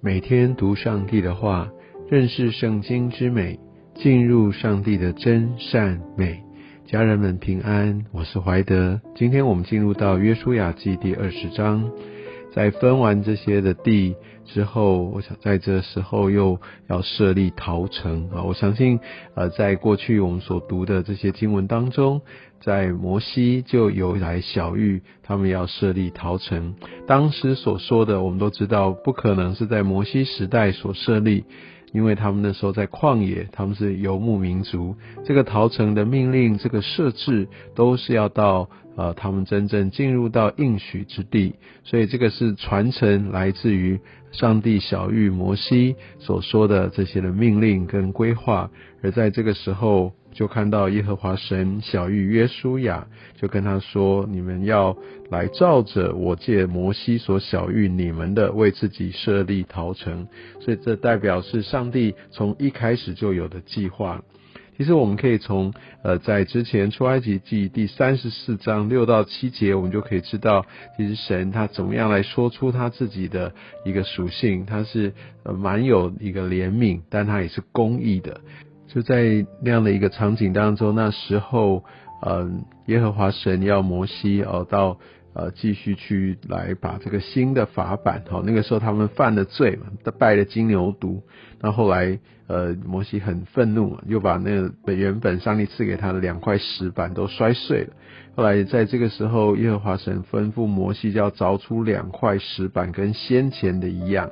每天读上帝的话，认识圣经之美，进入上帝的真善美。家人们平安，我是怀德。今天我们进入到约书亚记第二十章。在分完这些的地之后，我想在这时候又要设立陶城啊！我相信，呃，在过去我们所读的这些经文当中，在摩西就有来小玉，他们要设立陶城。当时所说的，我们都知道，不可能是在摩西时代所设立。因为他们那时候在旷野，他们是游牧民族，这个逃城的命令，这个设置都是要到呃他们真正进入到应许之地，所以这个是传承来自于上帝小玉摩西所说的这些的命令跟规划，而在这个时候。就看到耶和华神小玉约书亚，就跟他说：“你们要来照着我借摩西所小玉你们的，为自己设立陶城。”所以这代表是上帝从一开始就有的计划。其实我们可以从呃在之前出埃及记第三十四章六到七节，我们就可以知道，其实神他怎么样来说出他自己的一个属性，他是呃蛮有一个怜悯，但他也是公义的。就在那样的一个场景当中，那时候，嗯，耶和华神要摩西哦到呃继续去来把这个新的法版，哦，那个时候他们犯了罪嘛，拜了金牛犊，那后来呃摩西很愤怒，又把那个原本上帝赐给他的两块石板都摔碎了。后来在这个时候，耶和华神吩咐摩西要凿出两块石板，跟先前的一样。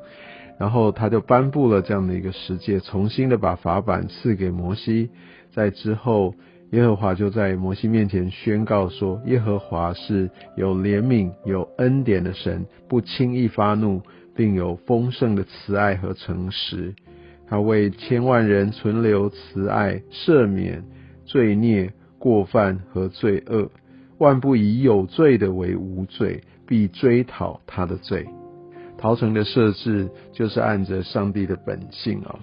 然后他就颁布了这样的一个世界，重新的把法版赐给摩西。在之后，耶和华就在摩西面前宣告说：“耶和华是有怜悯、有恩典的神，不轻易发怒，并有丰盛的慈爱和诚实。他为千万人存留慈爱，赦免罪孽、过犯和罪恶，万不以有罪的为无罪，必追讨他的罪。”陶城的设置就是按着上帝的本性啊，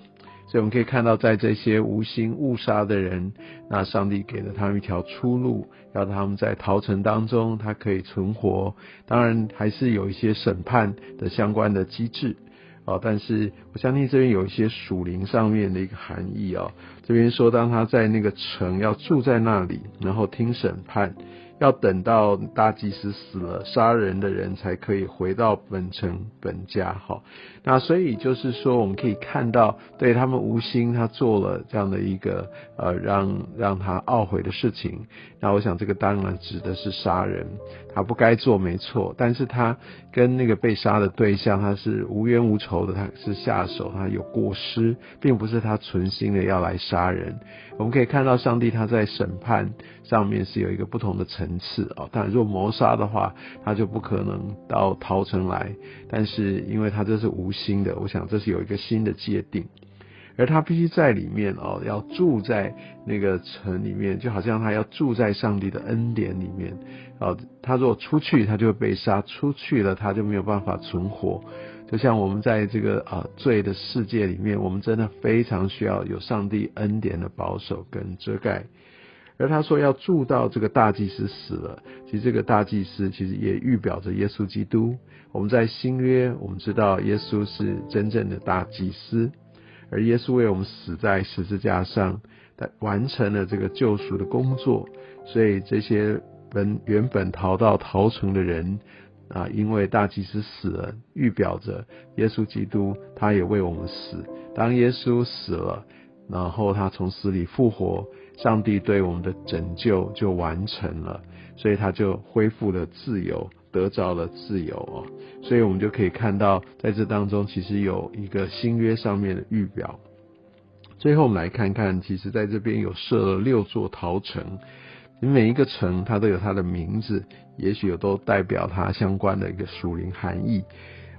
所以我们可以看到，在这些无心误杀的人，那上帝给了他们一条出路，要他们在陶城当中，他可以存活。当然，还是有一些审判的相关的机制啊，但是我相信这边有一些属灵上面的一个含义啊。这边说，当他在那个城要住在那里，然后听审判。要等到大祭司死了，杀人的人才可以回到本城本家。哈，那所以就是说，我们可以看到，对他们无心，他做了这样的一个呃，让让他懊悔的事情。那我想，这个当然指的是杀人，他不该做，没错。但是他跟那个被杀的对象，他是无冤无仇的，他是下手，他有过失，并不是他存心的要来杀人。我们可以看到，上帝他在审判上面是有一个不同的层。层次啊，但若谋杀的话，他就不可能到陶城来。但是因为他这是无心的，我想这是有一个新的界定，而他必须在里面哦，要住在那个城里面，就好像他要住在上帝的恩典里面啊。他如果出去，他就会被杀；出去了，他就没有办法存活。就像我们在这个啊罪的世界里面，我们真的非常需要有上帝恩典的保守跟遮盖。而他说要住到这个大祭司死了，其实这个大祭司其实也预表着耶稣基督。我们在新约，我们知道耶稣是真正的大祭司，而耶稣为我们死在十字架上，完成了这个救赎的工作。所以这些本原本逃到逃城的人啊，因为大祭司死了，预表着耶稣基督他也为我们死。当耶稣死了，然后他从死里复活。上帝对我们的拯救就完成了，所以他就恢复了自由，得着了自由哦。所以我们就可以看到，在这当中其实有一个新约上面的预表。最后我们来看看，其实在这边有设了六座陶城，每一个城它都有它的名字，也许有都代表它相关的一个属灵含义。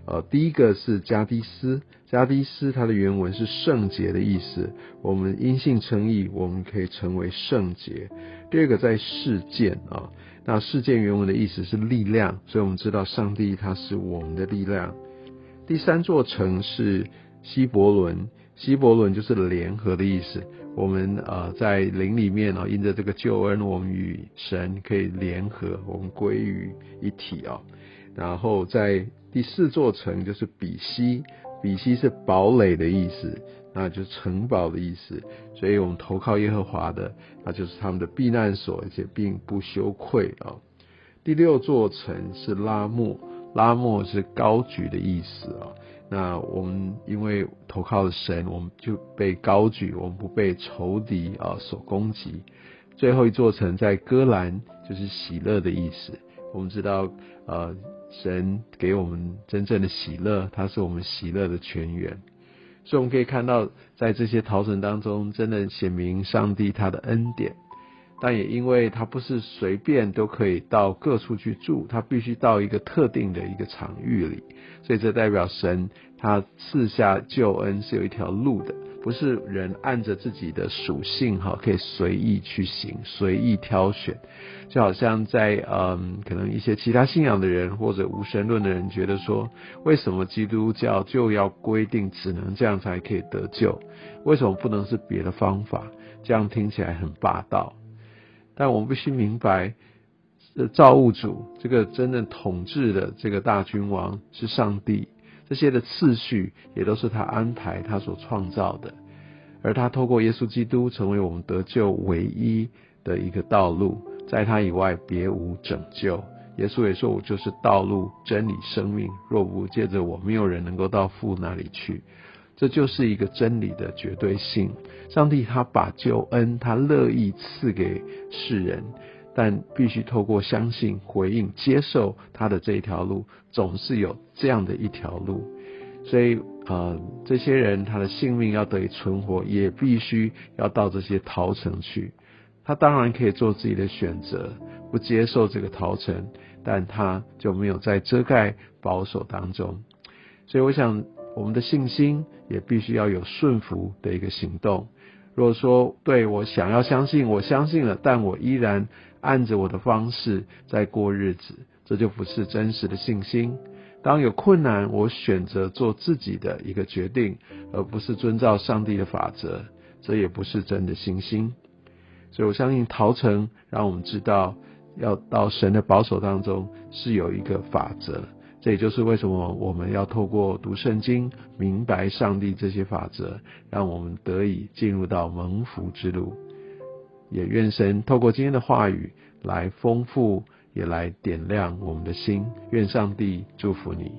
呃，第一个是加迪斯，加迪斯它的原文是圣洁的意思。我们因信称义，我们可以成为圣洁。第二个在事件啊，那事件原文的意思是力量，所以我们知道上帝他是我们的力量。第三座城是希伯伦，希伯伦就是联合的意思。我们呃在灵里面啊，因着这个救恩，我们与神可以联合，我们归于一体啊。然后在第四座城就是比西，比西是堡垒的意思，那就是城堡的意思。所以我们投靠耶和华的，那就是他们的避难所，而且并不羞愧啊。第六座城是拉莫，拉莫是高举的意思啊。那我们因为投靠了神，我们就被高举，我们不被仇敌啊所攻击。最后一座城在戈兰，就是喜乐的意思。我们知道，呃，神给我们真正的喜乐，他是我们喜乐的泉源。所以我们可以看到，在这些逃城当中，真的显明上帝他的恩典。但也因为他不是随便都可以到各处去住，他必须到一个特定的一个场域里，所以这代表神他赐下救恩是有一条路的，不是人按着自己的属性哈可以随意去行、随意挑选，就好像在嗯可能一些其他信仰的人或者无神论的人觉得说，为什么基督教就要规定只能这样才可以得救？为什么不能是别的方法？这样听起来很霸道。但我们必须明白，造物主这个真正统治的这个大君王是上帝，这些的次序也都是他安排、他所创造的，而他透过耶稣基督成为我们得救唯一的一个道路，在他以外别无拯救。耶稣也说：“我就是道路、真理、生命，若不借着我，没有人能够到父那里去。”这就是一个真理的绝对性。上帝他把救恩，他乐意赐给世人，但必须透过相信、回应、接受他的这一条路，总是有这样的一条路。所以，呃，这些人他的性命要得以存活，也必须要到这些逃城去。他当然可以做自己的选择，不接受这个逃城，但他就没有在遮盖保守当中。所以，我想。我们的信心也必须要有顺服的一个行动。如果说对我想要相信，我相信了，但我依然按着我的方式在过日子，这就不是真实的信心。当有困难，我选择做自己的一个决定，而不是遵照上帝的法则，这也不是真的信心。所以我相信陶成让我们知道，要到神的保守当中是有一个法则。这也就是为什么我们要透过读圣经，明白上帝这些法则，让我们得以进入到蒙福之路。也愿神透过今天的话语来丰富，也来点亮我们的心。愿上帝祝福你。